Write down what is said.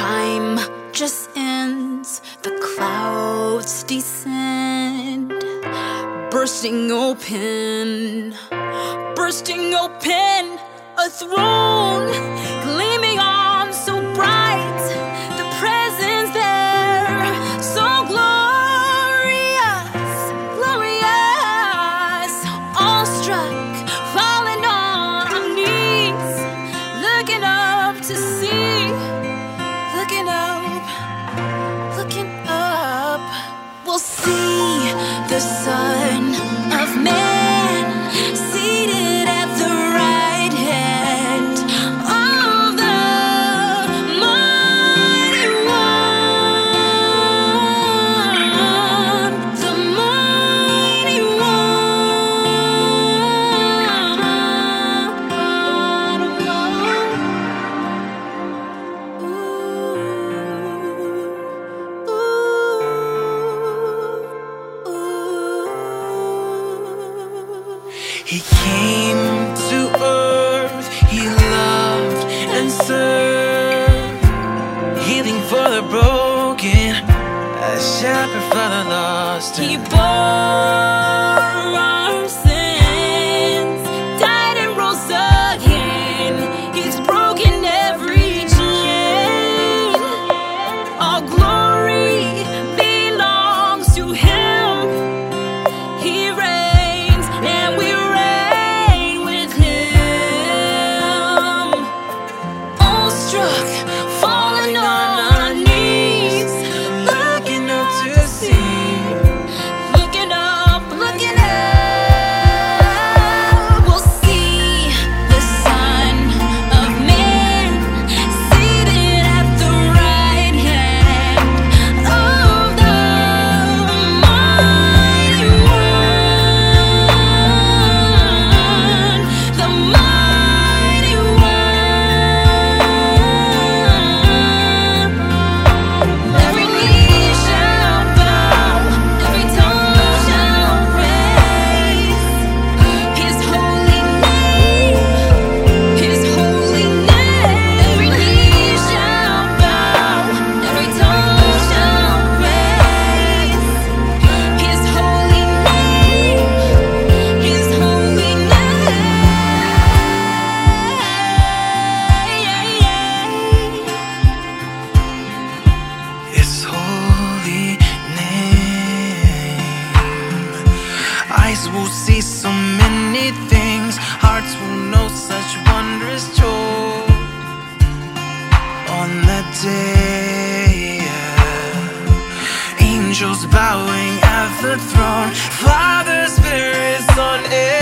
Time just ends, the clouds descend, bursting open, bursting open a throne. see the Son of Man. I prefer the lost. Keep on. Eyes will see so many things, hearts will know such wondrous joy. On that day, yeah. angels bowing at the throne, Father, Spirit's on air.